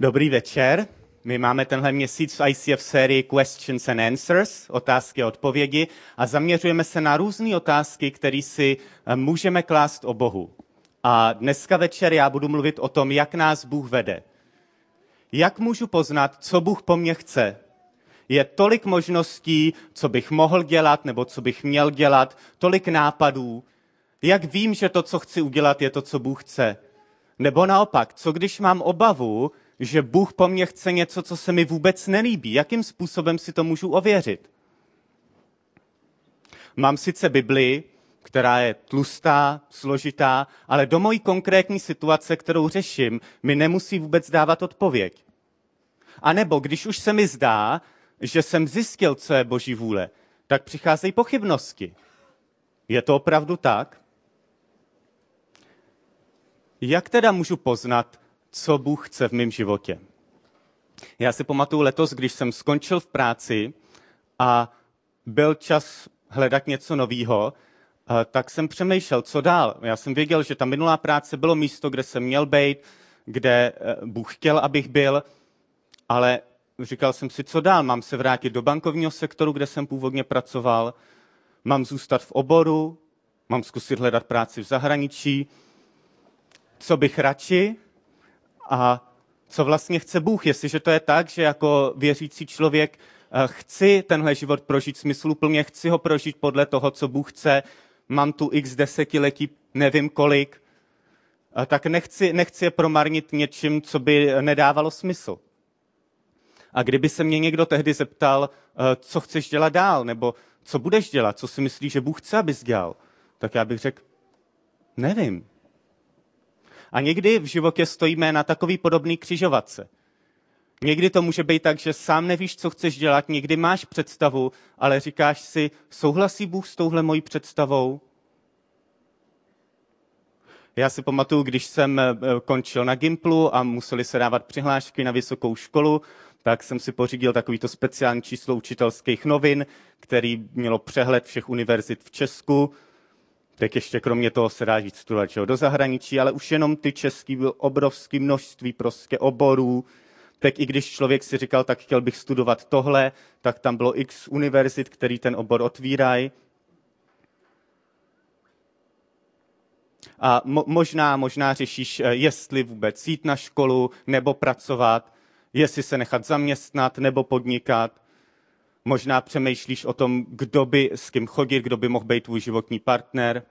Dobrý večer. My máme tenhle měsíc v ICF sérii Questions and Answers, otázky a odpovědi, a zaměřujeme se na různé otázky, které si eh, můžeme klást o Bohu. A dneska večer já budu mluvit o tom, jak nás Bůh vede. Jak můžu poznat, co Bůh po mně chce? Je tolik možností, co bych mohl dělat nebo co bych měl dělat, tolik nápadů. Jak vím, že to, co chci udělat, je to, co Bůh chce? Nebo naopak, co když mám obavu, že Bůh po mně chce něco, co se mi vůbec nelíbí? Jakým způsobem si to můžu ověřit? Mám sice Bibli, která je tlustá, složitá, ale do mojí konkrétní situace, kterou řeším, mi nemusí vůbec dávat odpověď. A nebo když už se mi zdá, že jsem zjistil, co je Boží vůle, tak přicházejí pochybnosti. Je to opravdu tak? Jak teda můžu poznat, co Bůh chce v mém životě? Já si pamatuju letos, když jsem skončil v práci a byl čas hledat něco nového, eh, tak jsem přemýšlel, co dál. Já jsem věděl, že ta minulá práce bylo místo, kde jsem měl být, kde eh, Bůh chtěl, abych byl, ale říkal jsem si, co dál. Mám se vrátit do bankovního sektoru, kde jsem původně pracoval, mám zůstat v oboru, mám zkusit hledat práci v zahraničí, co bych radši a co vlastně chce Bůh. Jestliže to je tak, že jako věřící člověk eh, chci tenhle život prožít smysluplně, chci ho prožít podle toho, co Bůh chce, mám tu x desetiletí, nevím kolik, eh, tak nechci, nechci je promarnit něčím, co by nedávalo smysl. A kdyby se mě někdo tehdy zeptal, eh, co chceš dělat dál, nebo co budeš dělat, co si myslíš, že Bůh chce, abys dělal, tak já bych řekl, nevím. A někdy v životě stojíme na takový podobný křižovatce. Někdy to může být tak, že sám nevíš, co chceš dělat, někdy máš představu, ale říkáš si, souhlasí Bůh s touhle mojí představou? Já si pamatuju, když jsem eh, končil na Gimplu a museli se dávat přihlášky na vysokou školu, tak jsem si pořídil takovýto speciální číslo učitelských novin, který mělo přehled všech univerzit v Česku. Tak ještě kromě toho se dá jít studovat do zahraničí, ale už jenom ty český byl obrovský množství prostě oborů. Tak i když člověk si říkal, tak chtěl bych studovat tohle, tak tam bylo x univerzit, který ten obor otvírají. A mo- možná, možná řešíš, eh, jestli vůbec jít na školu nebo pracovat, jestli se nechat zaměstnat nebo podnikat. Možná přemýšlíš o tom, kdo by s kým chodit, kdo by mohl být tvůj životní partner,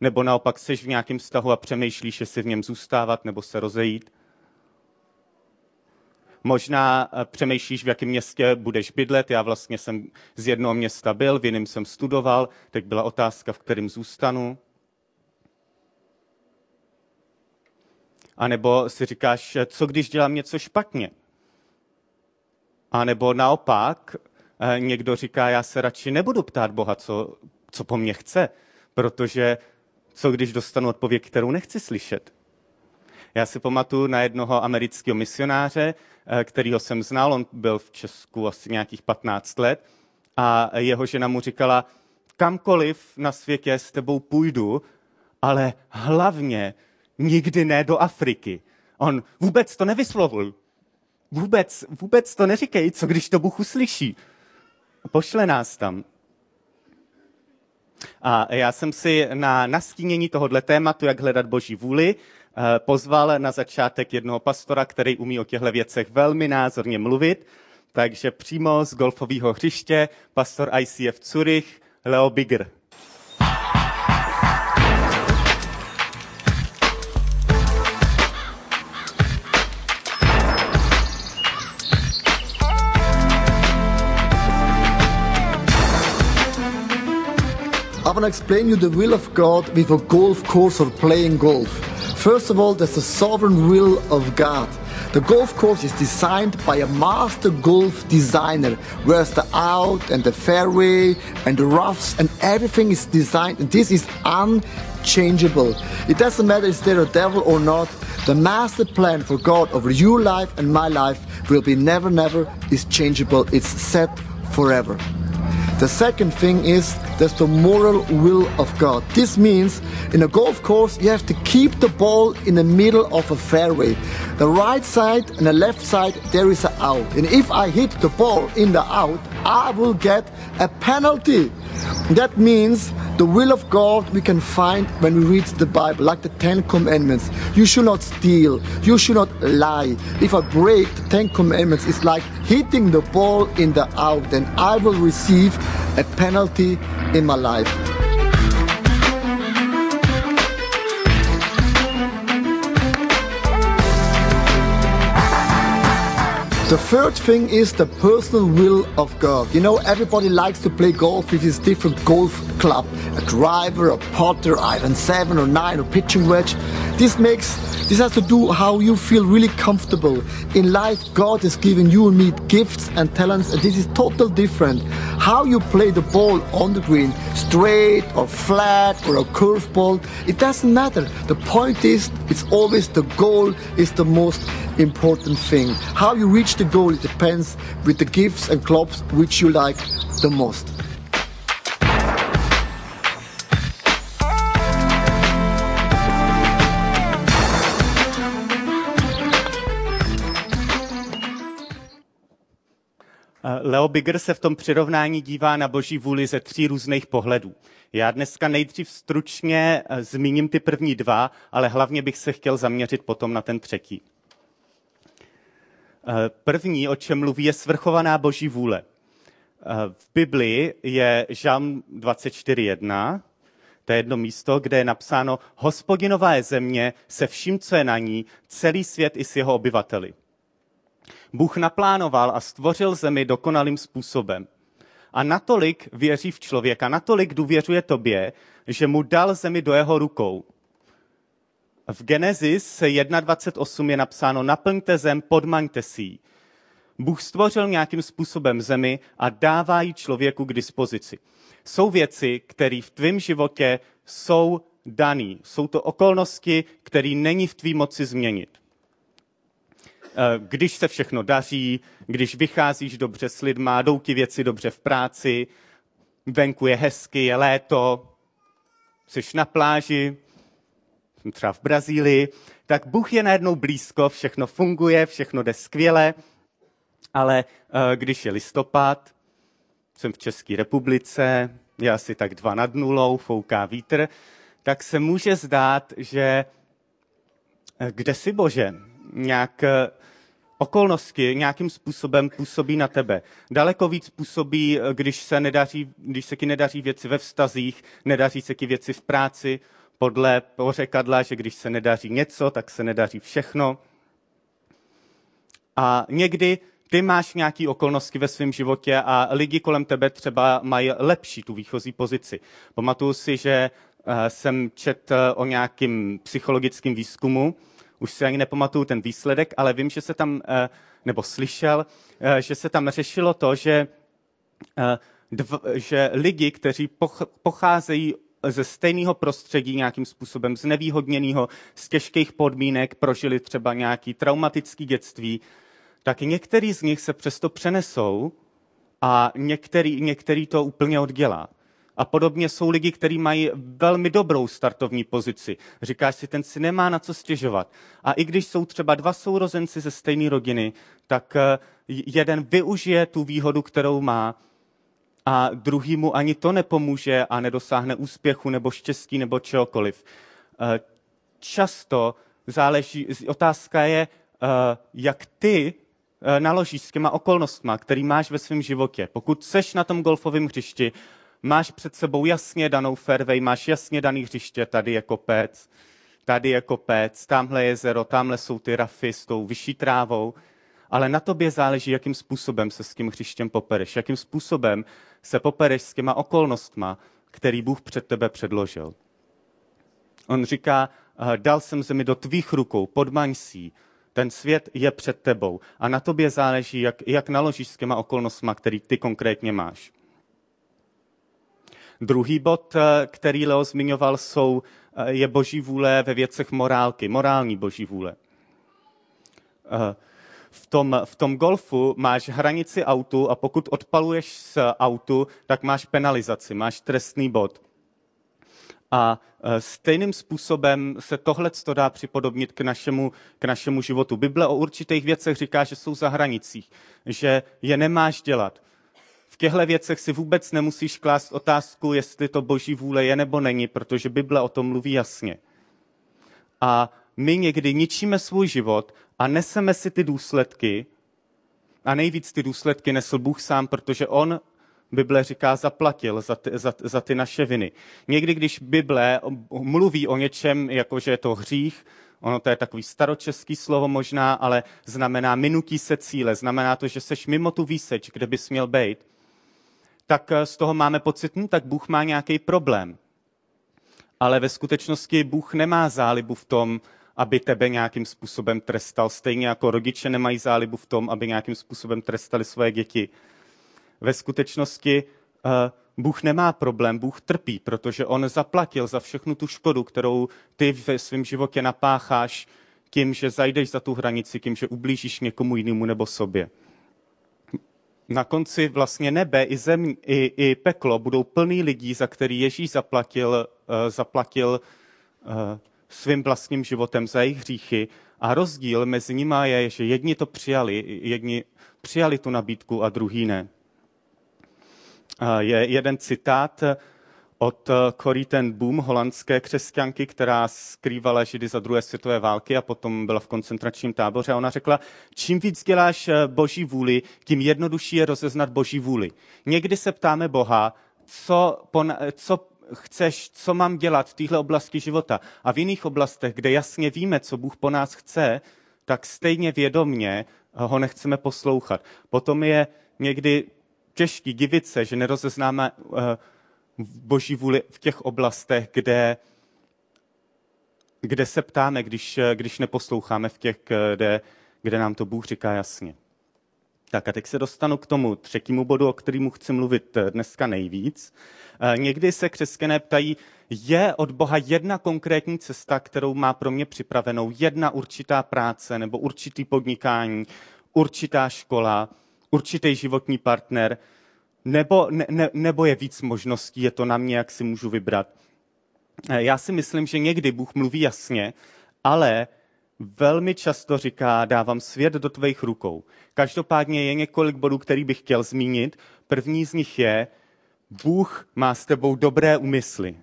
nebo naopak jsi v nějakém vztahu a přemýšlíš, jestli v něm zůstávat nebo se rozejít. Možná eh, přemýšlíš, v jakém městě budeš bydlet. Já vlastně jsem z jednoho města byl, v jiném jsem studoval, teď byla otázka, v kterém zůstanu. A nebo si říkáš, co když dělám něco špatně? A nebo naopak, eh, někdo říká, já se radši nebudu ptát Boha, co, co po mně chce, protože co když dostanu odpověď, kterou nechci slyšet? Já si pamatuju na jednoho amerického misionáře, eh, kterýho jsem znal, on byl v Česku asi nějakých 15 let a jeho žena mu říkala, kamkoliv na světě s tebou půjdu, ale hlavně nikdy ne do Afriky. On vůbec to nevyslovil. Vůbec, vůbec to neříkej, co když to Bůh uslyší. Pošle nás tam. A já jsem si na nastínění tohohle tématu, jak hledat boží vůli, eh, pozval na začátek jednoho pastora, který umí o těchto věcech velmi názorně mluvit. Takže přímo z golfového hřiště pastor ICF Zurich, Leo Bigger. Want to explain you the will of God with a golf course or playing golf. First of all, there's the sovereign will of God. The golf course is designed by a master golf designer, whereas the out and the fairway and the roughs and everything is designed. This is unchangeable. It doesn't matter if there a devil or not. The master plan for God over your life and my life will be never, never is changeable. It's set forever. The second thing is there's the moral will of God. This means in a golf course, you have to keep the ball in the middle of a fairway. The right side and the left side, there is an out. And if I hit the ball in the out, I will get a penalty. That means the will of God we can find when we read the Bible, like the Ten Commandments. You should not steal. You should not lie. If I break the Ten Commandments, it's like hitting the ball in the out, and I will receive a penalty in my life. The third thing is the personal will of God. You know, everybody likes to play golf with his different golf club. A driver, a putter, iron seven or nine or pitching wedge. This makes this has to do how you feel really comfortable. In life, God has given you and me gifts and talents, and this is total different. How you play the ball on the green, straight or flat or a curveball, it doesn't matter. The point is, it's always the goal is the most important thing. How you reach the goal, it depends with the gifts and clubs which you like the most. Leo Bigger se v tom přirovnání dívá na boží vůli ze tří různých pohledů. Já dneska nejdřív stručně eh, zmíním ty první dva, ale hlavně bych se chtěl zaměřit potom na ten třetí. Eh, první, o čem mluví, je svrchovaná boží vůle. Eh, v Biblii je Žalm 24.1, to je jedno místo, kde je napsáno Hospodinová je země se vším, co je na ní, celý svět i s jeho obyvateli. Bůh naplánoval a stvořil zemi dokonalým způsobem. A natolik věří v člověka, natolik důvěřuje tobě, že mu dal zemi do jeho rukou. V Genesis 1.28 je napsáno, naplňte zem, podmaňte si ji. Bůh stvořil nějakým způsobem zemi a dává ji člověku k dispozici. Jsou věci, které v tvém životě jsou daný. Jsou to okolnosti, které není v tvý moci změnit. Eh, když se všechno daří, když vycházíš dobře s lidma, jdou ti věci dobře v práci, venku je hezky, je léto, jsi na pláži, třeba v Brazílii, tak Bůh je najednou blízko, všechno funguje, všechno jde skvěle, ale eh, když je listopad, jsem v České republice, je asi tak dva nad nulou, fouká vítr, tak se může zdát, že eh, kde jsi Bože? Nějak okolnosti nějakým způsobem působí na tebe. Daleko víc působí, když se, nedaří, když se ti nedaří věci ve vztazích, nedaří se ti věci v práci, podle pořekadla, že když se nedaří něco, tak se nedaří všechno. A někdy ty máš nějaké okolnosti ve svém životě a lidi kolem tebe třeba mají lepší tu výchozí pozici. Pamatuju si, že eh, jsem četl o nějakým psychologickém výzkumu, už si ani nepamatuju ten výsledek, ale vím, že se tam, eh, nebo slyšel, eh, že se tam řešilo to, že, eh, že lidi, kteří pocházejí ze stejného prostředí nějakým způsobem z nevýhodněného, z těžkých podmínek, prožili třeba nějaký traumatický dětství, tak některý z nich se přesto přenesou a některý, některý to úplně oddělá. A podobně jsou lidi, kteří mají velmi dobrou startovní pozici. Říkáš si, ten si nemá na co stěžovat. A i když jsou třeba dva sourozenci ze stejné rodiny, tak eh, jeden využije tu výhodu, kterou má, a druhý mu ani to nepomůže a nedosáhne úspěchu nebo štěstí nebo čehokoliv. Eh, často záleží, otázka je, eh, jak ty naložíš s těma okolnostma, který máš ve svém životě. Pokud seš na tom golfovém hřišti máš před sebou jasně danou fairway, máš jasně daný hřiště, tady je kopec, tady je kopec, tamhle je jezero, tamhle jsou ty rafy s tou vyšší trávou, ale na tobě záleží, jakým způsobem se s tím hřištěm popereš, jakým způsobem se popereš s těma okolnostma, který Bůh před tebe předložil. On říká, eh, dal jsem zemi do tvých rukou, podmaň si ten svět je před tebou a na tobě záleží, jak, jak naložíš s těma okolnostma, který ty konkrétně máš. Druhý bod, eh, který Leo zmiňoval, jsou, eh, je boží vůle ve věcech morálky, morální boží vůle. Eh, v tom, v tom golfu máš hranici autu a pokud odpaluješ z autu, tak máš penalizaci, máš trestný bod. A stejným způsobem se tohle dá připodobnit k našemu, k našemu životu. Bible o určitých věcech říká, že jsou za hranicích, že je nemáš dělat. V těchto věcech si vůbec nemusíš klást otázku, jestli to boží vůle je nebo není, protože Bible o tom mluví jasně. A my někdy ničíme svůj život a neseme si ty důsledky, a nejvíc ty důsledky nesl Bůh sám, protože on Bible říká, zaplatil za ty, za, za ty naše viny. Někdy, když Bible mluví o něčem, jako že je to hřích, ono to je takový staročeský slovo možná, ale znamená minutí se cíle, znamená to, že seš mimo tu výseč, kde bys měl být, tak eh, z toho máme pocit, hm, tak Bůh má nějaký problém. Ale ve skutečnosti Bůh nemá zálibu v tom, aby tebe nějakým způsobem trestal. Stejně jako rodiče nemají zálibu v tom, aby nějakým způsobem trestali svoje děti ve skutečnosti uh, Bůh nemá problém, Bůh trpí, protože on zaplatil za všechnu tu škodu, kterou ty ve svém životě napácháš tím, že zajdeš za tu hranici, tím, že ublížíš někomu jinému nebo sobě. Na konci vlastně nebe i zem, i, i peklo budou plný lidí, za který Ježíš zaplatil, uh, zaplatil uh, svým vlastním životem za jejich hříchy. A rozdíl mezi nimi je, že jedni to přijali, jedni přijali tu nabídku a druhý ne je jeden citát od Corrie ten Boom, holandské křesťanky, která skrývala Židy za druhé světové války a potom byla v koncentračním táboře. A ona řekla, čím víc děláš eh, boží vůli, tím jednodušší je rozeznat boží vůli. Někdy se ptáme Boha, co, co chceš, co mám dělat v téhle oblasti života. A v jiných oblastech, kde jasně víme, co Bůh po nás chce, tak stejně vědomně ho nechceme poslouchat. Potom je někdy těžký divit se, že nerozeznáme uh, boží vůli v těch oblastech, kde, kde se ptáme, když, když neposloucháme v těch, kde, kde nám to Bůh říká jasně. Tak a teď se dostanu k tomu třetímu bodu, o kterému chci mluvit dneska nejvíc. Eh, někdy se křesťané ptají, je od Boha jedna konkrétní cesta, kterou má pro mě připravenou, jedna určitá práce nebo určitý podnikání, určitá škola, určitý životní partner, nebo, ne, ne, nebo je víc možností, je to na mě, jak si můžu vybrat. Eh, já si myslím, že někdy Bůh mluví jasně, ale velmi často říká, dávám svět do tvých rukou. Každopádně je několik bodů, který bych chtěl zmínit. První z nich je, Bůh má s tebou dobré úmysly.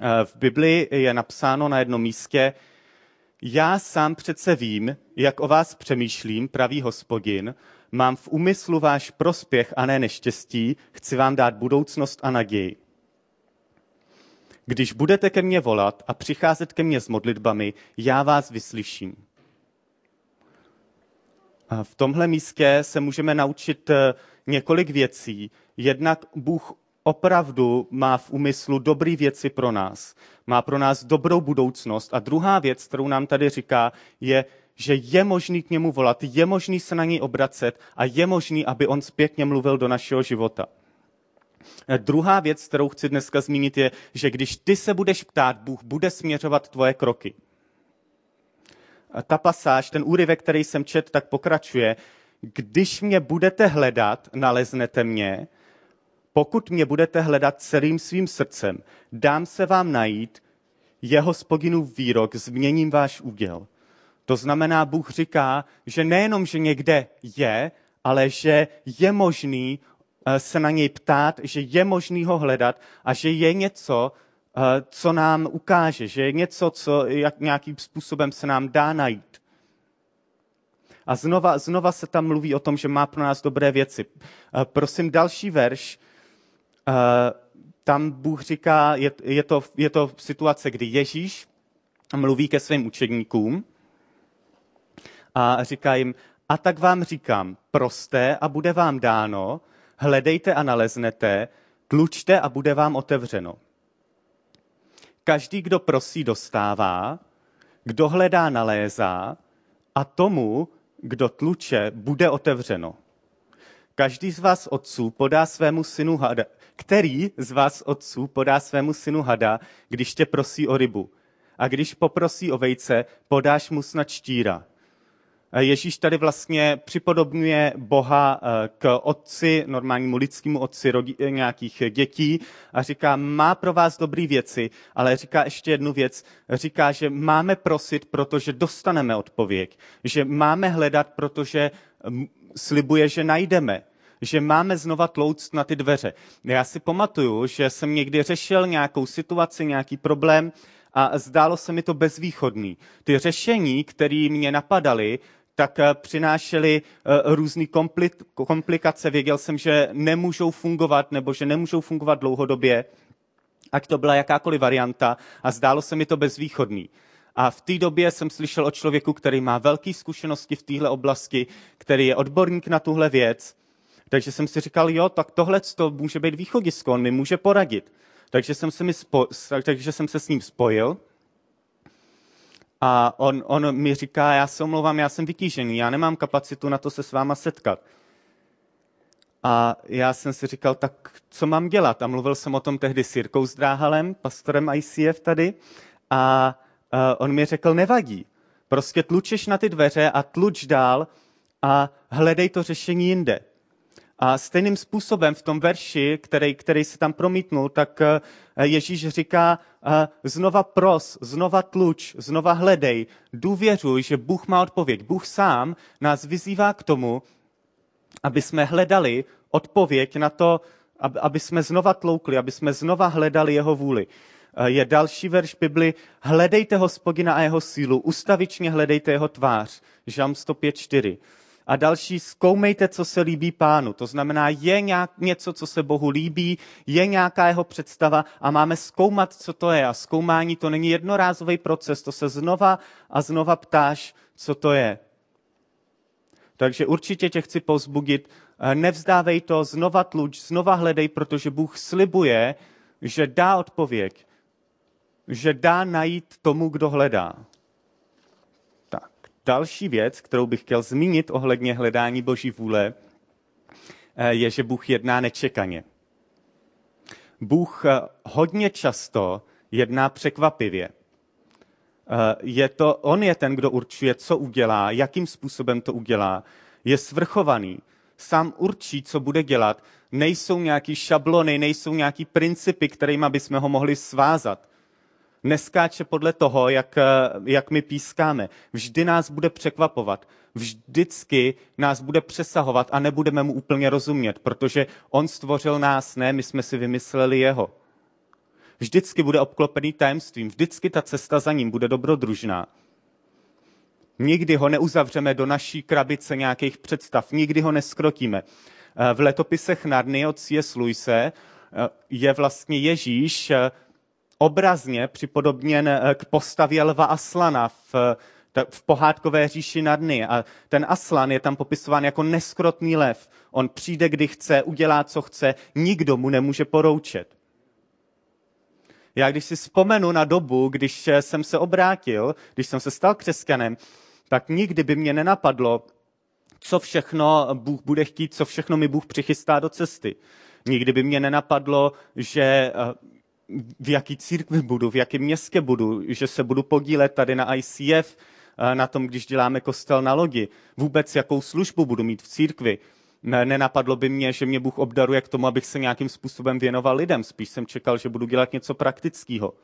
Eh, v Biblii je napsáno na jednom místě, já sám přece vím, jak o vás přemýšlím, pravý hospodin, mám v úmyslu váš prospěch a ne neštěstí, chci vám dát budoucnost a naději. Když budete ke mně volat a přicházet ke mně s modlitbami, já vás vyslyším. A v tomhle místě se můžeme naučit eh, několik věcí. Jednak Bůh opravdu má v úmyslu dobré věci pro nás. Má pro nás dobrou budoucnost. A druhá věc, kterou nám tady říká, je, že je možný k němu volat, je možný se na něj obracet a je možný, aby on zpětně mluvil do našeho života. Druhá věc, kterou chci dneska zmínit, je, že když ty se budeš ptát, Bůh bude směřovat tvoje kroky. Ta pasáž, ten úryvek, který jsem čet, tak pokračuje. Když mě budete hledat, naleznete mě, pokud mě budete hledat celým svým srdcem, dám se vám najít, jeho hospodinův výrok, změním váš úděl. To znamená, Bůh říká, že nejenom, že někde je, ale že je možný eh, se na něj ptát, že je možný ho hledat a že je něco, eh, co nám ukáže, že je něco, co jak nějakým způsobem se nám dá najít. A znova, znova se tam mluví o tom, že má pro nás dobré věci. Eh, prosím, další verš. Tam Bůh říká, je, je, to, je to situace, kdy Ježíš mluví ke svým učedníkům a říká jim, a tak vám říkám, prosté a bude vám dáno, hledejte a naleznete, tlučte a bude vám otevřeno. Každý, kdo prosí, dostává, kdo hledá, nalézá a tomu, kdo tluče, bude otevřeno. Každý z vás otců podá svému synu hada, který z vás otců podá svému synu hada, když tě prosí o rybu. A když poprosí o vejce, podáš mu snad štíra. Ježíš tady vlastně připodobňuje Boha eh, k otci, normálnímu lidskému otci rodi, nějakých dětí a říká, má pro vás dobré věci, ale říká ještě jednu věc. Říká, že máme prosit, protože dostaneme odpověď. Že máme hledat, protože mm, slibuje, že najdeme že máme znova tlouct na ty dveře. Já si pamatuju, že jsem někdy řešil nějakou situaci, nějaký problém a zdálo se mi to bezvýchodný. Ty řešení, které mě napadaly, tak eh, přinášely eh, různé komplikace. Věděl jsem, že nemůžou fungovat nebo že nemůžou fungovat dlouhodobě, ať to byla jakákoliv varianta a zdálo se mi to bezvýchodný. A v té době jsem slyšel o člověku, který má velké zkušenosti v téhle oblasti, který je odborník na tuhle věc. Takže jsem si říkal, jo, tak tohle to může být východisko, on mi může poradit. Takže jsem se, mi spo, takže jsem se s ním spojil a on, on mi říká, já se omlouvám, já jsem vytížený, já nemám kapacitu na to se s váma setkat. A já jsem si říkal, tak co mám dělat? A mluvil jsem o tom tehdy s Jirkou Zdráhalem, pastorem ICF tady. A uh, on mi řekl, nevadí. Prostě tlučeš na ty dveře a tluč dál a hledej to řešení jinde. A stejným způsobem v tom verši, který, který se tam promítnul, tak eh, Ježíš říká, eh, znova pros, znova tluč, znova hledej, důvěřuj, že Bůh má odpověď. Bůh sám nás vyzývá k tomu, aby jsme hledali odpověď na to, aby jsme znova tloukli, aby jsme znova hledali jeho vůli. Eh, je další verš Bibli, hledejte hospodina a jeho sílu, ustavičně hledejte jeho tvář. Žám 105.4. A další, zkoumejte, co se líbí pánu. To znamená, je nějak něco, co se Bohu líbí, je nějaká jeho představa a máme zkoumat, co to je. A zkoumání to není jednorázový proces, to se znova a znova ptáš, co to je. Takže určitě tě chci pozbudit, eh, nevzdávej to, znova tluč, znova hledej, protože Bůh slibuje, že dá odpověď, že dá najít tomu, kdo hledá. Další věc, kterou bych chtěl zmínit ohledně hledání Boží vůle, eh, je, že Bůh jedná nečekaně. Bůh eh, hodně často jedná překvapivě. Eh, je to, on je ten, kdo určuje, co udělá, jakým způsobem to udělá. Je svrchovaný. Sám určí, co bude dělat. Nejsou nějaký šablony, nejsou nějaký principy, kterými bychom ho mohli svázat neskáče podle toho, jak, eh, jak my pískáme. Vždy nás bude překvapovat. Vždycky nás bude přesahovat a nebudeme mu úplně rozumět, protože on stvořil nás, ne, my jsme si vymysleli jeho. Vždycky bude obklopený tajemstvím, vždycky ta cesta za ním bude dobrodružná. Nikdy ho neuzavřeme do naší krabice nějakých představ, nikdy ho neskrotíme. Eh, v letopisech Narny od C.S. Luise eh, je vlastně Ježíš obrazně připodobněn eh, k postavě lva Aslana v, v pohádkové říši Narny. A ten Aslan je tam popisován jako neskrotný lev. On přijde, kdy chce, udělá, co chce, nikdo mu nemůže poroučet. Já když si vzpomenu na dobu, když eh, jsem se obrátil, když jsem se stal křesťanem, tak nikdy by mě nenapadlo, co všechno Bůh bude chtít, co všechno mi Bůh přichystá do cesty. Nikdy by mě nenapadlo, že eh, v jaký církvi budu, v jakém městě budu, že se budu podílet tady na ICF, eh, na tom, když děláme kostel na lodi, vůbec jakou službu budu mít v církvi. Nenapadlo by mě, že mě Bůh obdaruje k tomu, abych se nějakým způsobem věnoval lidem. Spíš jsem čekal, že budu dělat něco praktického.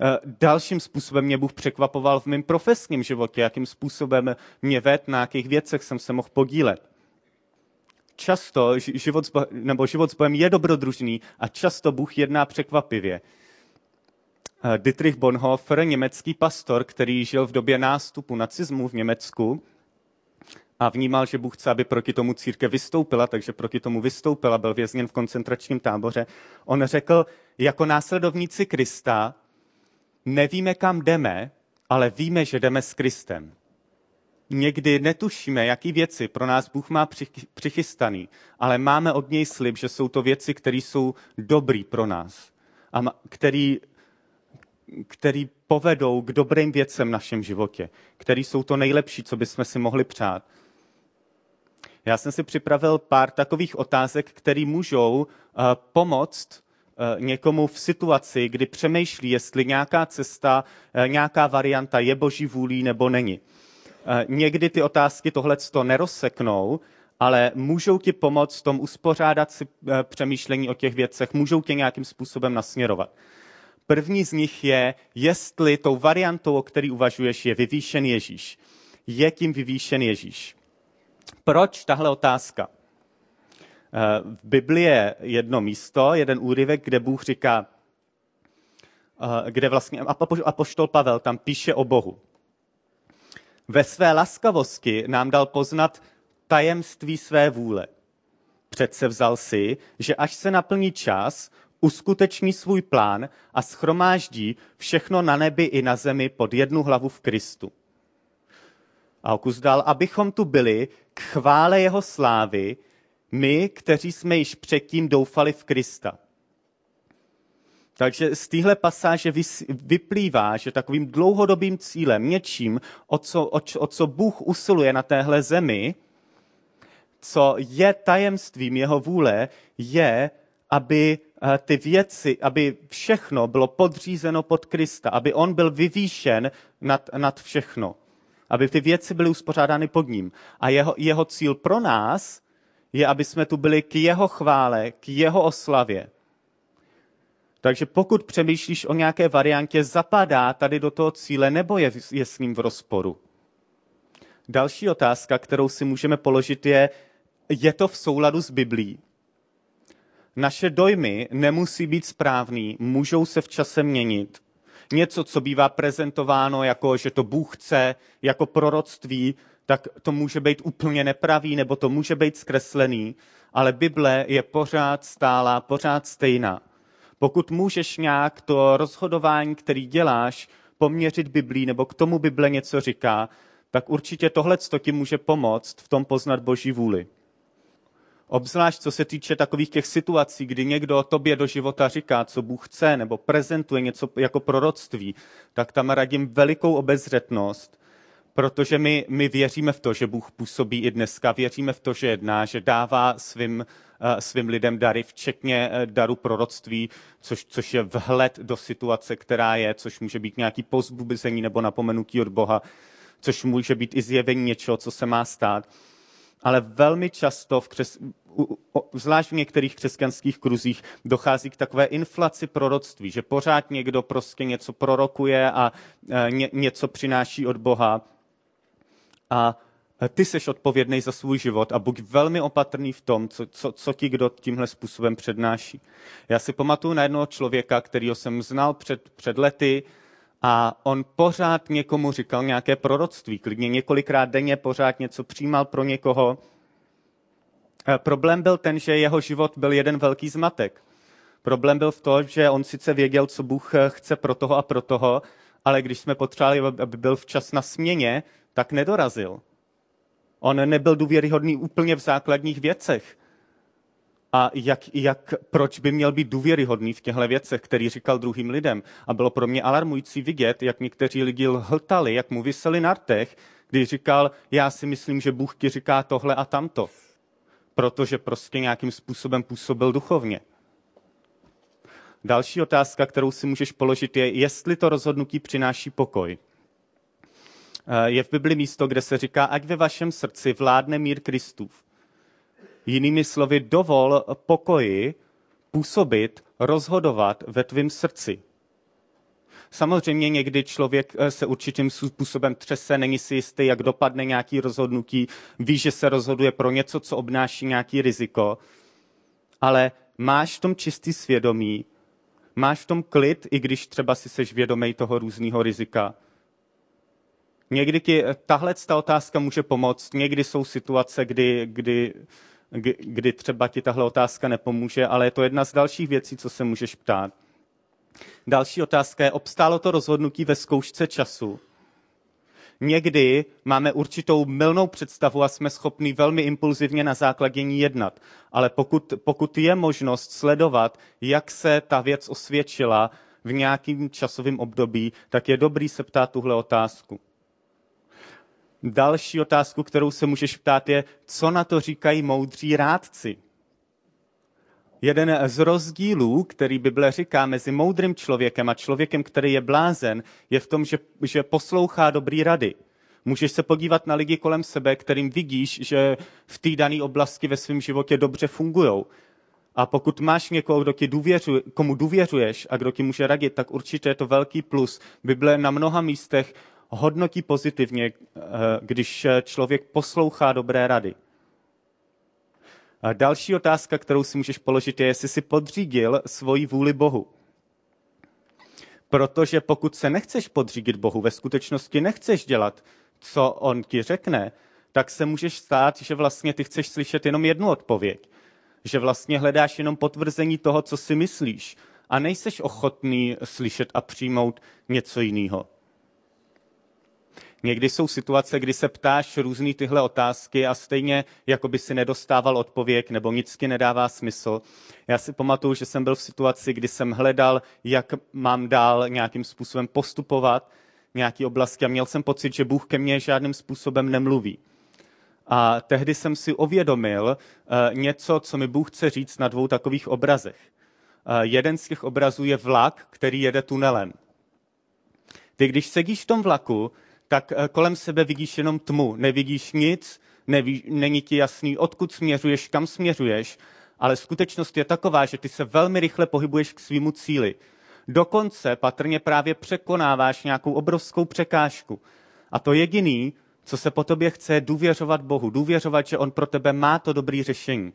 Eh, dalším způsobem mě Bůh překvapoval v mém profesním životě, jakým způsobem mě ved, na jakých věcech jsem se mohl podílet často život, nebo život s Bohem je dobrodružný a často Bůh jedná překvapivě. Eh, Dietrich Bonhoeffer, německý pastor, který žil v době nástupu nacismu v Německu a vnímal, že Bůh chce, aby proti tomu církev vystoupila, takže proti tomu vystoupila, byl vězněn v koncentračním táboře. On řekl, jako následovníci Krista nevíme, kam jdeme, ale víme, že jdeme s Kristem někdy netušíme, jaký věci pro nás Bůh má přichystaný, ale máme od něj slib, že jsou to věci, které jsou dobrý pro nás a který, který povedou k dobrým věcem v našem životě, které jsou to nejlepší, co bychom si mohli přát. Já jsem si připravil pár takových otázek, které můžou uh, pomoct uh, někomu v situaci, kdy přemýšlí, jestli nějaká cesta, uh, nějaká varianta je boží vůlí nebo není. Eh, někdy ty otázky tohle to nerozseknou, ale můžou ti pomoct v tom uspořádat si eh, přemýšlení o těch věcech, můžou tě nějakým způsobem nasměrovat. První z nich je, jestli tou variantou, o který uvažuješ, je vyvýšen Ježíš. Je tím vyvýšen Ježíš. Proč tahle otázka? Eh, v Biblii je jedno místo, jeden úryvek, kde Bůh říká, kde vlastně apoštol Pavel tam píše o Bohu. Ve své laskavosti nám dal poznat tajemství své vůle. Přece vzal si, že až se naplní čas, uskuteční svůj plán a schromáždí všechno na nebi i na zemi pod jednu hlavu v Kristu. A okus dal, abychom tu byli k chvále jeho slávy, my, kteří jsme již předtím doufali v Krista. Takže z téhle pasáže vyplývá, že takovým dlouhodobým cílem, něčím, o co, o, o co Bůh usiluje na téhle zemi, co je tajemstvím jeho vůle, je, aby eh, ty věci, aby všechno bylo podřízeno pod Krista, aby on byl vyvýšen nad, nad všechno, aby ty věci byly uspořádány pod ním. A jeho, jeho cíl pro nás je, aby jsme tu byli k jeho chvále, k jeho oslavě. Takže pokud přemýšlíš o nějaké variantě, zapadá tady do toho cíle nebo je, je s ním v rozporu? Další otázka, kterou si můžeme položit, je, je to v souladu s Biblí? Naše dojmy nemusí být správný, můžou se v čase měnit. Něco, co bývá prezentováno jako, že to Bůh chce, jako proroctví, tak to může být úplně nepravý, nebo to může být zkreslený, ale Bible je pořád stálá, pořád stejná. Pokud můžeš nějak to rozhodování, který děláš, poměřit Biblí, nebo k tomu Bible něco říká, tak určitě tohle ti může pomoct v tom poznat Boží vůli. Obzvlášť co se týče takových těch situací, kdy někdo tobě do života říká, co Bůh chce, nebo prezentuje něco jako proroctví, tak tam radím velikou obezřetnost, protože my, my věříme v to, že Bůh působí i dneska, věříme v to, že jedná, že dává svým, uh, svým lidem dary, včetně uh, daru proroctví, což, což je vhled do situace, která je, což může být nějaký pozbuzení nebo napomenutí od Boha, což může být i zjevení něčeho, co se má stát. Ale velmi často, v křes, zvlášť v některých křesťanských kruzích, dochází k takové inflaci proroctví, že pořád někdo prostě něco prorokuje a e, ně, něco přináší od Boha a ty seš odpovědný za svůj život a buď velmi opatrný v tom, co, co, co ti kdo tímhle způsobem přednáší. Já si pamatuju na jednoho člověka, kterýho jsem znal před, před lety a on pořád někomu říkal nějaké proroctví, klidně několikrát denně pořád něco přijímal pro někoho. E, problém byl ten, že jeho život byl jeden velký zmatek. Problém byl v tom, že on sice věděl, co Bůh chce pro toho a pro toho, ale když jsme potřebovali, aby byl včas na směně, tak nedorazil. On nebyl důvěryhodný úplně v základních věcech. A jak, jak, proč by měl být důvěryhodný v těchto věcech, který říkal druhým lidem? A bylo pro mě alarmující vidět, jak někteří lidi lhotali, jak mu vyseli na rtech, když říkal, já si myslím, že Bůh ti říká tohle a tamto. Protože prostě nějakým způsobem působil duchovně. Další otázka, kterou si můžeš položit, je, jestli to rozhodnutí přináší pokoj. Eh, je v Bibli místo, kde se říká, ať ve vašem srdci vládne mír Kristův. Jinými slovy, dovol pokoji působit, rozhodovat ve tvém srdci. Samozřejmě někdy člověk eh, se určitým způsobem třese, není si jistý, jak dopadne nějaký rozhodnutí, ví, že se rozhoduje pro něco, co obnáší nějaký riziko, ale máš v tom čistý svědomí, máš v tom klid, i když třeba si seš vědomý toho různého rizika. Někdy ti tahle ta otázka může pomoct, někdy jsou situace, kdy, kdy, kdy třeba ti tahle otázka nepomůže, ale je to jedna z dalších věcí, co se můžeš ptát. Další otázka je, obstálo to rozhodnutí ve zkoušce času? Někdy máme určitou milnou představu a jsme schopni velmi impulzivně na základě ní jednat. Ale pokud, pokud je možnost sledovat, jak se ta věc osvědčila v nějakým časovém období, tak je dobrý se ptát tuhle otázku. Další otázku, kterou se můžeš ptát, je, co na to říkají moudří rádci. Jeden z rozdílů, který Bible říká mezi moudrým člověkem a člověkem, který je blázen, je v tom, že, že poslouchá dobrý rady. Můžeš se podívat na lidi kolem sebe, kterým vidíš, že v té dané oblasti ve svém životě dobře fungují. A pokud máš někoho, kdo ti důvěřuje, komu důvěřuješ a kdo ti může radit, tak určitě je to velký plus. Bible na mnoha místech hodnotí pozitivně, eh, když člověk poslouchá dobré rady. A další otázka, kterou si můžeš položit, je, jestli si podřídil svoji vůli Bohu. Protože pokud se nechceš podřídit Bohu, ve skutečnosti nechceš dělat, co On ti řekne, tak se můžeš stát, že vlastně ty chceš slyšet jenom jednu odpověď. Že vlastně hledáš jenom potvrzení toho, co si myslíš a nejseš ochotný slyšet a přijmout něco jiného. Někdy jsou situace, kdy se ptáš různý tyhle otázky a stejně jako by si nedostával odpověď nebo nic ti nedává smysl. Já si pamatuju, že jsem byl v situaci, kdy jsem hledal, jak mám dál nějakým způsobem postupovat nějaký oblasti a měl jsem pocit, že Bůh ke mně žádným způsobem nemluví. A tehdy jsem si uvědomil uh, něco, co mi Bůh chce říct na dvou takových obrazech. Uh, jeden z těch obrazů je vlak, který jede tunelem. Ty, když sedíš v tom vlaku, tak eh, kolem sebe vidíš jenom tmu, nevidíš nic, neví, není ti jasný, odkud směřuješ, kam směřuješ, ale skutečnost je taková, že ty se velmi rychle pohybuješ k svýmu cíli. Dokonce patrně právě překonáváš nějakou obrovskou překážku. A to jediný, co se po tobě chce, je důvěřovat Bohu, důvěřovat, že On pro tebe má to dobré řešení.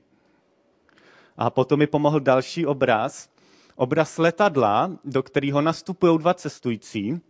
A potom mi pomohl další obraz, obraz letadla, do kterého nastupují dva cestující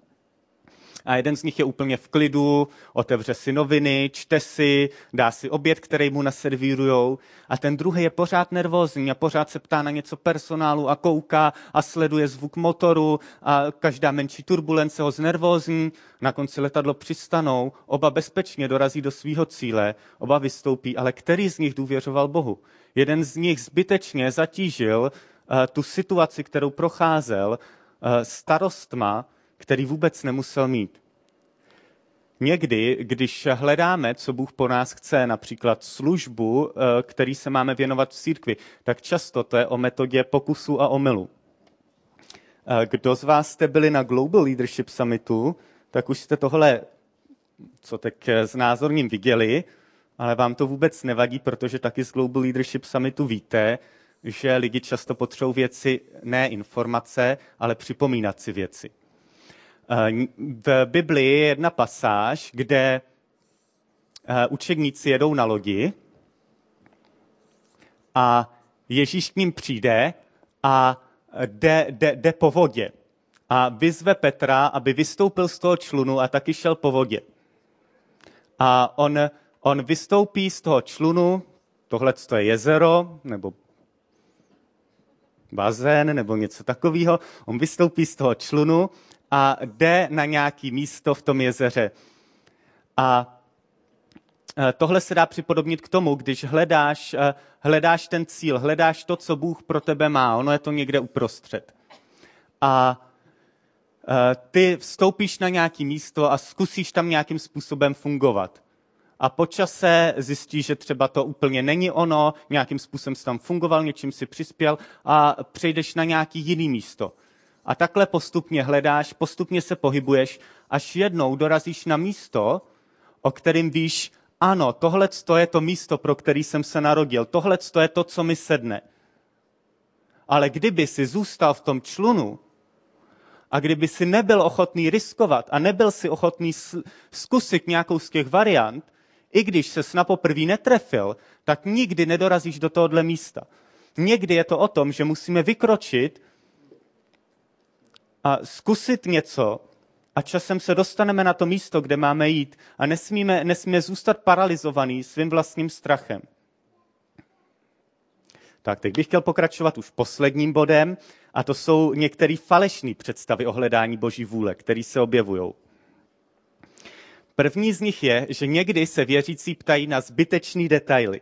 a jeden z nich je úplně v klidu, otevře si noviny, čte si, dá si oběd, který mu naservírujou a ten druhý je pořád nervózní a pořád se ptá na něco personálu a kouká a sleduje zvuk motoru a každá menší turbulence ho znervózní. Na konci letadlo přistanou, oba bezpečně dorazí do svého cíle, oba vystoupí, ale který z nich důvěřoval Bohu? Jeden z nich zbytečně zatížil uh, tu situaci, kterou procházel, uh, starostma, který vůbec nemusel mít. Někdy, když hledáme, co Bůh po nás chce, například službu, eh, který se máme věnovat v církvi, tak často to je o metodě pokusu a omylu. Eh, kdo z vás jste byli na Global Leadership Summitu, tak už jste tohle, co teď s názorním viděli, ale vám to vůbec nevadí, protože taky z Global Leadership Summitu víte, že lidi často potřebují věci, ne informace, ale připomínat si věci. Eh, v Biblii je jedna pasáž, kde eh, učedníci jedou na lodi a Ježíš k ním přijde a jde, jde, jde po vodě. A vyzve Petra, aby vystoupil z toho člunu a taky šel po vodě. A on, on vystoupí z toho člunu, tohle je jezero, nebo bazén, nebo něco takového. On vystoupí z toho člunu a jde na nějaký místo v tom jezeře. A e, tohle se dá připodobnit k tomu, když hledáš, e, hledáš ten cíl, hledáš to, co Bůh pro tebe má. Ono je to někde uprostřed. A e, ty vstoupíš na nějaký místo a zkusíš tam nějakým způsobem fungovat. A po čase zjistíš, že třeba to úplně není ono, nějakým způsobem jsi tam fungoval, něčím si přispěl a přejdeš na nějaký jiný místo. A takhle postupně hledáš, postupně se pohybuješ, až jednou dorazíš na místo, o kterým víš, ano, tohle je to místo, pro který jsem se narodil, tohle je to, co mi sedne. Ale kdyby si zůstal v tom člunu a kdyby si nebyl ochotný riskovat a nebyl si ochotný zkusit nějakou z těch variant, i když se na poprví netrefil, tak nikdy nedorazíš do tohohle místa. Někdy je to o tom, že musíme vykročit a zkusit něco a časem se dostaneme na to místo, kde máme jít a nesmíme, nesmíme zůstat paralizovaný svým vlastním strachem. Tak, teď bych chtěl pokračovat už posledním bodem a to jsou některé falešné představy o hledání boží vůle, které se objevují. První z nich je, že někdy se věřící ptají na zbytečné detaily.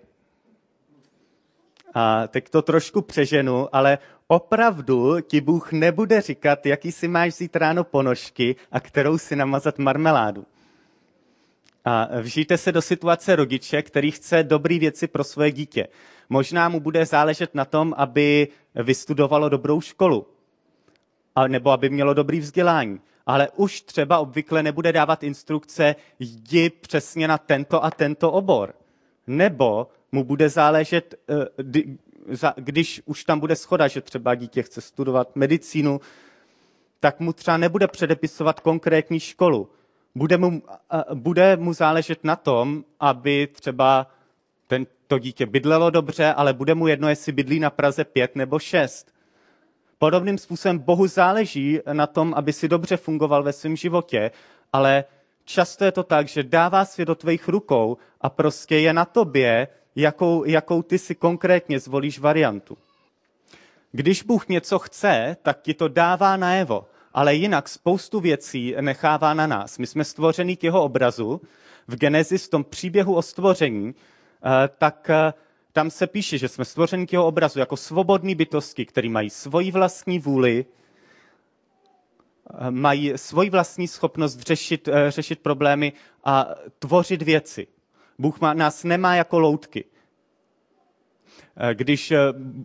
A teď to trošku přeženu, ale opravdu ti Bůh nebude říkat, jaký si máš vzít ráno ponožky a kterou si namazat marmeládu. A vžijte se do situace rodiče, který chce dobré věci pro svoje dítě. Možná mu bude záležet na tom, aby vystudovalo dobrou školu, a nebo aby mělo dobrý vzdělání. ale už třeba obvykle nebude dávat instrukce, jdi přesně na tento a tento obor. Nebo mu bude záležet, eh, když už tam bude schoda, že třeba dítě chce studovat medicínu, tak mu třeba nebude předepisovat konkrétní školu. Bude mu, bude mu záležet na tom, aby třeba ten, to dítě bydlelo dobře, ale bude mu jedno, jestli bydlí na Praze 5 nebo 6. Podobným způsobem Bohu záleží na tom, aby si dobře fungoval ve svém životě, ale často je to tak, že dává svět do tvých rukou a prostě je na tobě, jakou, jakou ty si konkrétně zvolíš variantu. Když Bůh něco chce, tak ti to dává najevo, ale jinak spoustu věcí nechává na nás. My jsme stvořený k jeho obrazu. V Genesis, v tom příběhu o stvoření, eh, tak eh, tam se píše, že jsme stvořeni k jeho obrazu jako svobodní bytosti, které mají svoji vlastní vůli, eh, mají svoji vlastní schopnost řešit, řešit problémy a tvořit věci. Bůh má, nás nemá jako loutky. Když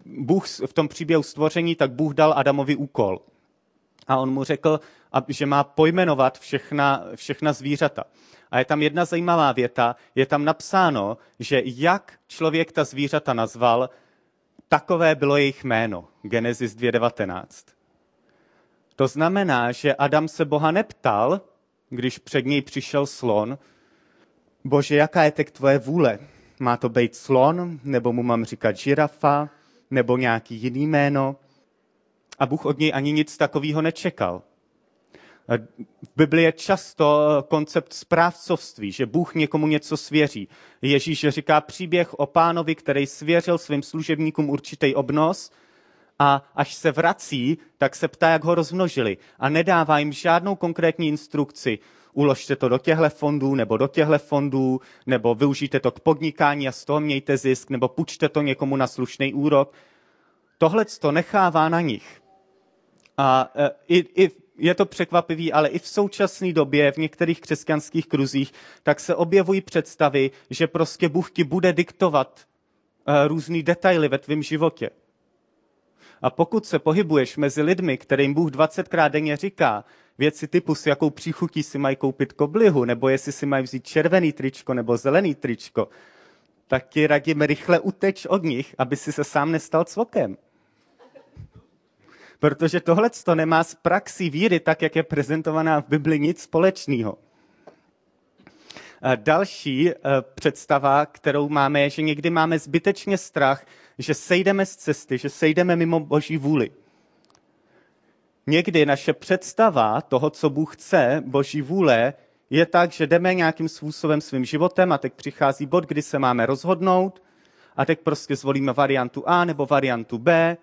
Bůh v tom příběhu stvoření, tak Bůh dal Adamovi úkol – a on mu řekl, že má pojmenovat všechna, všechna zvířata. A je tam jedna zajímavá věta, je tam napsáno, že jak člověk ta zvířata nazval, takové bylo jejich jméno. Genesis 2.19. To znamená, že Adam se Boha neptal, když před něj přišel slon, bože, jaká je teď tvoje vůle? Má to být slon, nebo mu mám říkat žirafa, nebo nějaký jiný jméno? a Bůh od něj ani nic takového nečekal. V Biblii je často koncept správcovství, že Bůh někomu něco svěří. Ježíš říká příběh o pánovi, který svěřil svým služebníkům určitý obnos a až se vrací, tak se ptá, jak ho rozmnožili. A nedává jim žádnou konkrétní instrukci. Uložte to do těchto fondů, nebo do těchto fondů, nebo využijte to k podnikání a z toho mějte zisk, nebo půjčte to někomu na slušný úrok. Tohle to nechává na nich. A e, i, i je to překvapivý, ale i v současné době v některých křesťanských kruzích tak se objevují představy, že prostě Bůh ti bude diktovat e, různý detaily ve tvém životě. A pokud se pohybuješ mezi lidmi, kterým Bůh 20krát denně říká věci typu, s jakou příchutí si mají koupit koblihu, nebo jestli si mají vzít červený tričko nebo zelený tričko, tak ti radím rychle uteč od nich, aby si se sám nestal cvokem. Protože tohle to nemá s praxí víry, tak jak je prezentovaná v Bibli, nic společného. Další eh, představa, kterou máme, je, že někdy máme zbytečně strach, že sejdeme z cesty, že sejdeme mimo Boží vůli. Někdy naše představa toho, co Bůh chce, Boží vůle, je tak, že jdeme nějakým způsobem svým životem a teď přichází bod, kdy se máme rozhodnout a teď prostě zvolíme variantu A nebo variantu B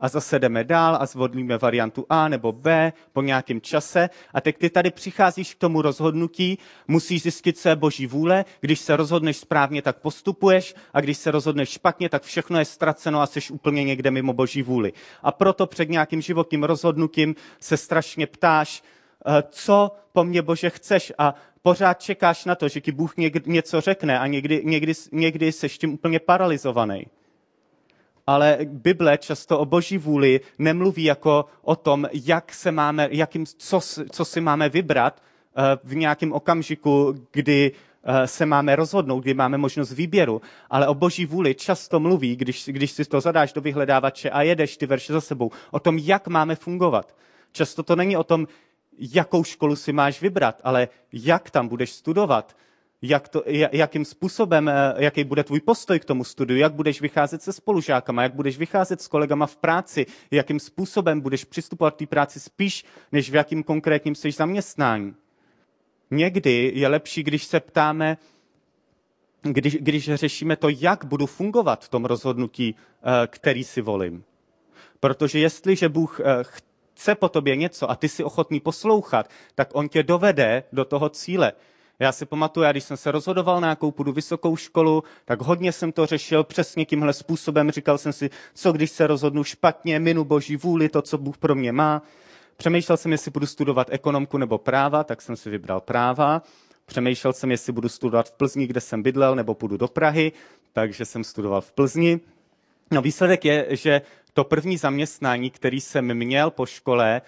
a zase jdeme dál a zvolíme variantu A nebo B po nějakém čase. A teď ty tady přicházíš k tomu rozhodnutí, musíš zjistit, co je boží vůle. Když se rozhodneš správně, tak postupuješ a když se rozhodneš špatně, tak všechno je ztraceno a jsi úplně někde mimo boží vůli. A proto před nějakým životním rozhodnutím se strašně ptáš, eh, co po mně Bože chceš a pořád čekáš na to, že ti Bůh něco řekne a někdy, někdy, někdy seš tím úplně paralizovaný ale Bible často o boží vůli nemluví jako o tom, jak se máme, jakým, co, co si máme vybrat eh, v nějakém okamžiku, kdy eh, se máme rozhodnout, kdy máme možnost výběru, ale o boží vůli často mluví, když, když si to zadáš do vyhledávače a jedeš ty verše za sebou, o tom, jak máme fungovat. Často to není o tom, jakou školu si máš vybrat, ale jak tam budeš studovat, jak to, jakým způsobem, eh, jaký bude tvůj postoj k tomu studiu, jak budeš vycházet se spolužákama, jak budeš vycházet s kolegama v práci, jakým způsobem budeš přistupovat k té práci spíš, než v jakým konkrétním jsi zaměstnání. Někdy je lepší, když se ptáme, když, když řešíme to, jak budu fungovat v tom rozhodnutí, eh, který si volím. Protože jestliže Bůh eh, chce po tobě něco a ty si ochotný poslouchat, tak on tě dovede do toho cíle. Já si pamatuju, já když jsem se rozhodoval na jakou půjdu vysokou školu, tak hodně jsem to řešil přesně tímhle způsobem. Říkal jsem si, co když se rozhodnu špatně, minu boží vůli, to, co Bůh pro mě má. Přemýšlel jsem, jestli budu studovat ekonomku nebo práva, tak jsem si vybral práva. Přemýšlel jsem, jestli budu studovat v Plzni, kde jsem bydlel, nebo půjdu do Prahy, takže jsem studoval v Plzni. No výsledek je, že to první zaměstnání, který jsem měl po škole,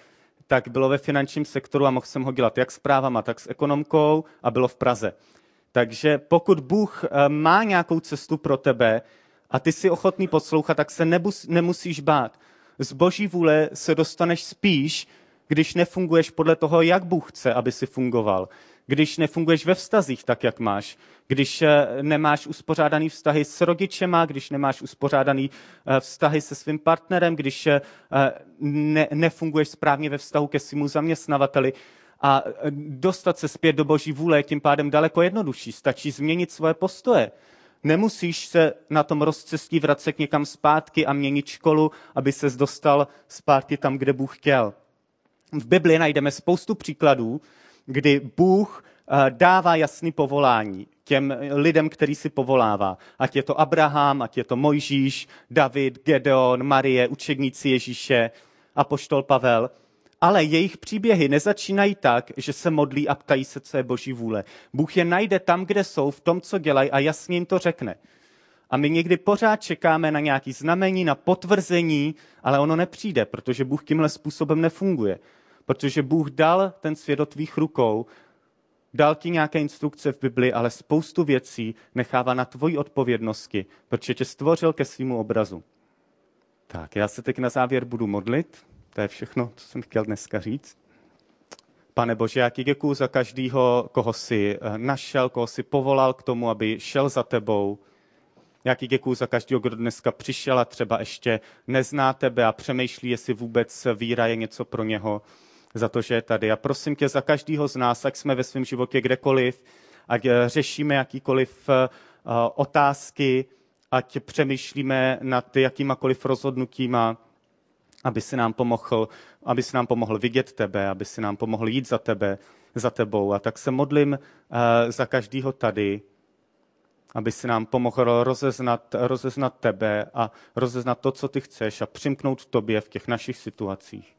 tak bylo ve finančním sektoru a mohl jsem ho dělat jak s právama, tak s ekonomkou a bylo v Praze. Takže pokud Bůh eh, má nějakou cestu pro tebe a ty jsi ochotný poslouchat, tak se nebus, nemusíš bát. Z boží vůle se dostaneš spíš, když nefunguješ podle toho, jak Bůh chce, aby si fungoval. Když nefunguješ ve vztazích tak, jak máš. Když eh, nemáš uspořádaný vztahy s rodičema, když nemáš uspořádaný eh, vztahy se svým partnerem, když ne, nefunguješ správně ve vztahu ke svému zaměstnavateli, a dostat se zpět do boží vůle je tím pádem daleko jednodušší. Stačí změnit svoje postoje. Nemusíš se na tom rozcestí vracet někam zpátky a měnit školu, aby se dostal zpátky tam, kde Bůh chtěl. V Bibli najdeme spoustu příkladů, kdy Bůh eh, dává jasný povolání těm lidem, který si povolává. Ať je to Abraham, ať je to Mojžíš, David, Gedeon, Marie, učedníci Ježíše, apoštol Pavel – ale jejich příběhy nezačínají tak, že se modlí a ptají se, co je boží vůle. Bůh je najde tam, kde jsou, v tom, co dělají a jasně jim to řekne. A my někdy pořád čekáme na nějaký znamení, na potvrzení, ale ono nepřijde, protože Bůh tímhle způsobem nefunguje. Protože Bůh dal ten svět do tvých rukou, dal ti nějaké instrukce v Bibli, ale spoustu věcí nechává na tvoji odpovědnosti, protože tě stvořil ke svýmu obrazu. Tak, já se teď na závěr budu modlit. To je všechno, co jsem chtěl dneska říct. Pane Bože, já ti děkuji za každého, koho jsi eh, našel, koho jsi povolal k tomu, aby šel za tebou. Já ti děkuji za každého, kdo dneska přišel a třeba ještě nezná tebe a přemýšlí, jestli vůbec víra je něco pro něho, za to, že je tady. A prosím tě za každého z nás, ať jsme ve svém životě kdekoliv, ať eh, řešíme jakýkoliv eh, otázky, ať přemýšlíme nad jakýmakoliv rozhodnutíma, aby si nám pomohl, aby si nám pomohl vidět tebe, aby si nám pomohl jít za tebe, za tebou. A tak se modlím za každýho tady, aby si nám pomohl rozeznat, rozeznat tebe a rozeznat to, co ty chceš a přimknout tobě v těch našich situacích.